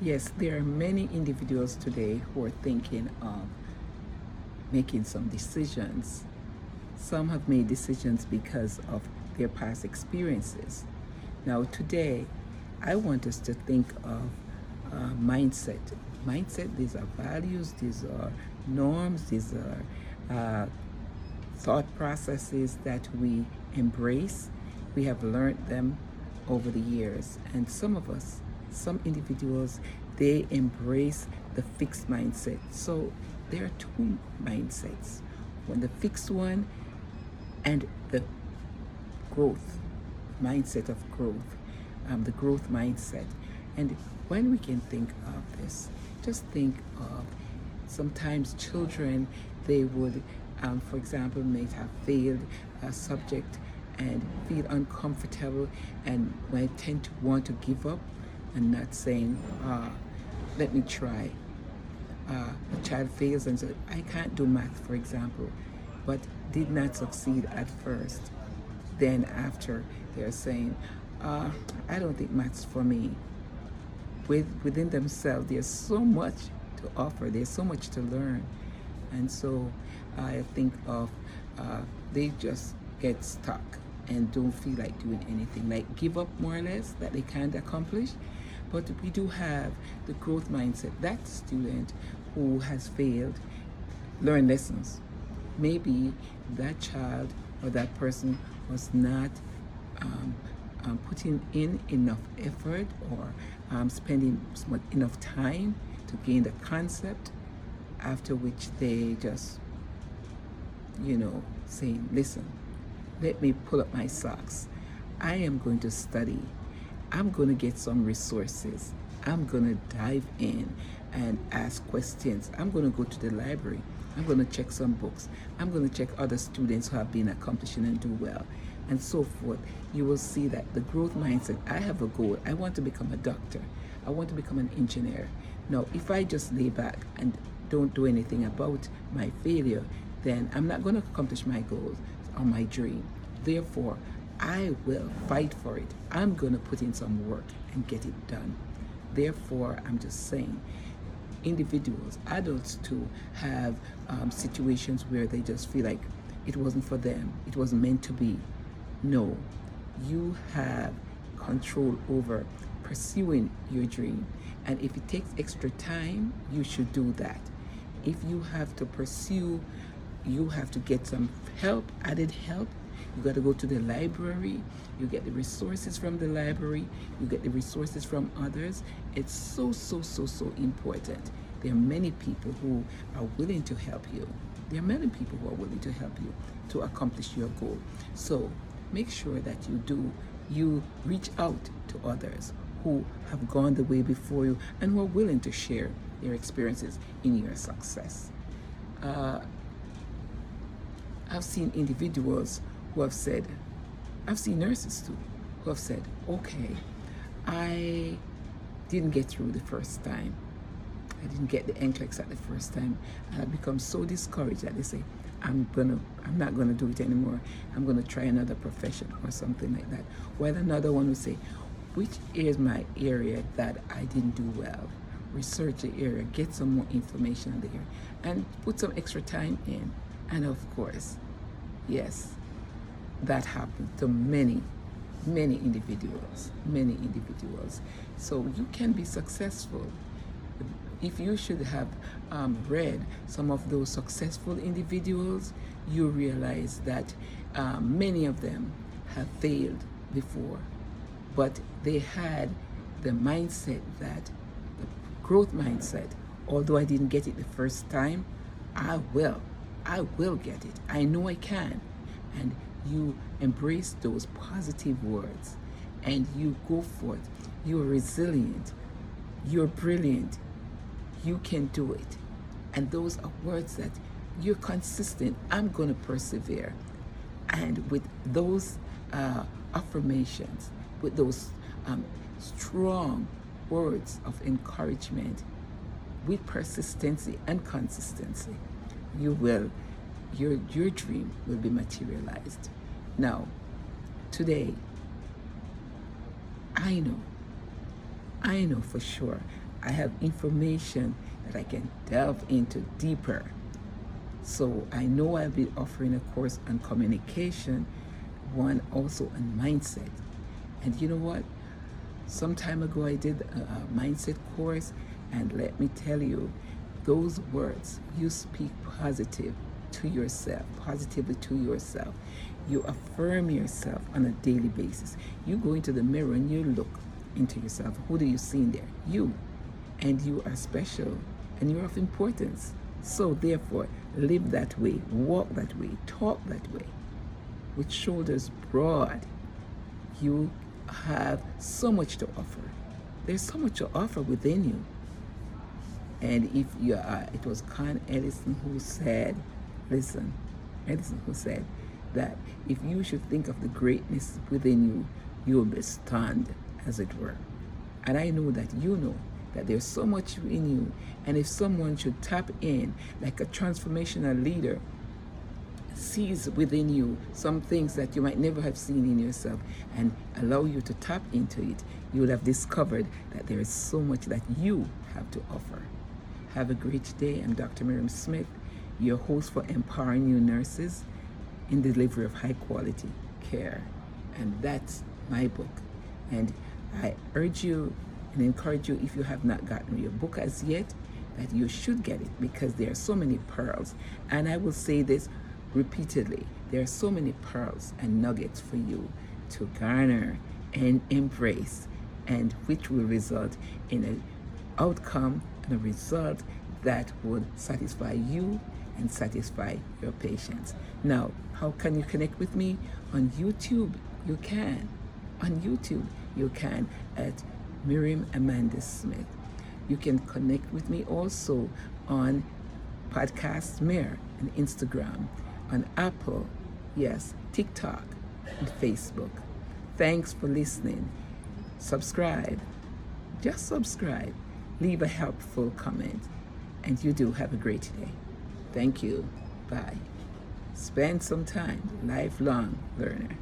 Yes, there are many individuals today who are thinking of making some decisions. Some have made decisions because of their past experiences. Now, today, I want us to think of uh, mindset. Mindset, these are values, these are norms, these are uh, thought processes that we embrace. We have learned them over the years. And some of us, some individuals, they embrace the fixed mindset. So there are two mindsets one the fixed one and the growth mindset of growth, um, the growth mindset. And when we can think of this, just think of sometimes children, they would, um, for example, may have failed a subject and feel uncomfortable and might tend to want to give up and not saying, ah, let me try. Uh, a child fails and says, I can't do math, for example, but did not succeed at first. Then after they're saying, uh, I don't think math's for me. With, within themselves, there's so much to offer. There's so much to learn. And so I think of, uh, they just get stuck and don't feel like doing anything, like give up more or less that they can't accomplish. But we do have the growth mindset. That student who has failed learn lessons. Maybe that child or that person was not um, um, putting in enough effort or um, spending enough time to gain the concept, after which they just, you know, saying, listen, let me pull up my socks. I am going to study. I'm going to get some resources. I'm going to dive in and ask questions. I'm going to go to the library. I'm going to check some books. I'm going to check other students who have been accomplishing and do well, and so forth. You will see that the growth mindset I have a goal. I want to become a doctor. I want to become an engineer. Now, if I just lay back and don't do anything about my failure, then I'm not going to accomplish my goals or my dream. Therefore, I will fight for it. I'm going to put in some work and get it done. Therefore, I'm just saying, individuals, adults too, have um, situations where they just feel like it wasn't for them, it wasn't meant to be. No, you have control over pursuing your dream. And if it takes extra time, you should do that. If you have to pursue, you have to get some help, added help, you got to go to the library. You get the resources from the library. You get the resources from others. It's so, so, so, so important. There are many people who are willing to help you. There are many people who are willing to help you to accomplish your goal. So make sure that you do, you reach out to others who have gone the way before you and who are willing to share their experiences in your success. Uh, I've seen individuals who have said, I've seen nurses too, who have said, okay, I didn't get through the first time. I didn't get the NCLEX at the first time. And I become so discouraged that they say, I'm gonna, I'm not gonna do it anymore. I'm gonna try another profession or something like that. While another one would say, which is my area that I didn't do well? Research the area, get some more information there, and put some extra time in. And of course, yes, that happens to many, many individuals, many individuals. So you can be successful. If you should have um, read some of those successful individuals, you realize that um, many of them have failed before, but they had the mindset that the growth mindset. Although I didn't get it the first time, I will. I will get it. I know I can. And you embrace those positive words and you go forth. You're resilient. You're brilliant. You can do it. And those are words that you're consistent. I'm going to persevere. And with those uh, affirmations, with those um, strong words of encouragement, with persistency and consistency, you will, your, your dream will be materialized. Now, today, I know, I know for sure, I have information that I can delve into deeper. So I know I'll be offering a course on communication, one also on mindset. And you know what? Some time ago I did a mindset course, and let me tell you, those words you speak positive to yourself, positively to yourself. You affirm yourself on a daily basis. You go into the mirror and you look into yourself. Who do you see in there? You. And you are special and you're of importance. So, therefore, live that way, walk that way, talk that way. With shoulders broad, you have so much to offer. There's so much to offer within you. And if you are, it was Con Edison who said, listen, Edison who said that if you should think of the greatness within you, you will be stunned, as it were. And I know that you know that there's so much in you. And if someone should tap in, like a transformational leader, sees within you some things that you might never have seen in yourself and allow you to tap into it, you will have discovered that there is so much that you have to offer. Have a great day. I'm Dr. Miriam Smith, your host for Empowering You Nurses in the Delivery of High Quality Care. And that's my book. And I urge you and encourage you, if you have not gotten your book as yet, that you should get it because there are so many pearls. And I will say this repeatedly there are so many pearls and nuggets for you to garner and embrace, and which will result in an outcome and a result that would satisfy you and satisfy your patients. Now, how can you connect with me? On YouTube, you can. On YouTube, you can at Miriam Amanda Smith. You can connect with me also on Podcast Mir and Instagram, on Apple, yes, TikTok, and Facebook. Thanks for listening. Subscribe. Just subscribe. Leave a helpful comment. And you do have a great day. Thank you. Bye. Spend some time, lifelong learner.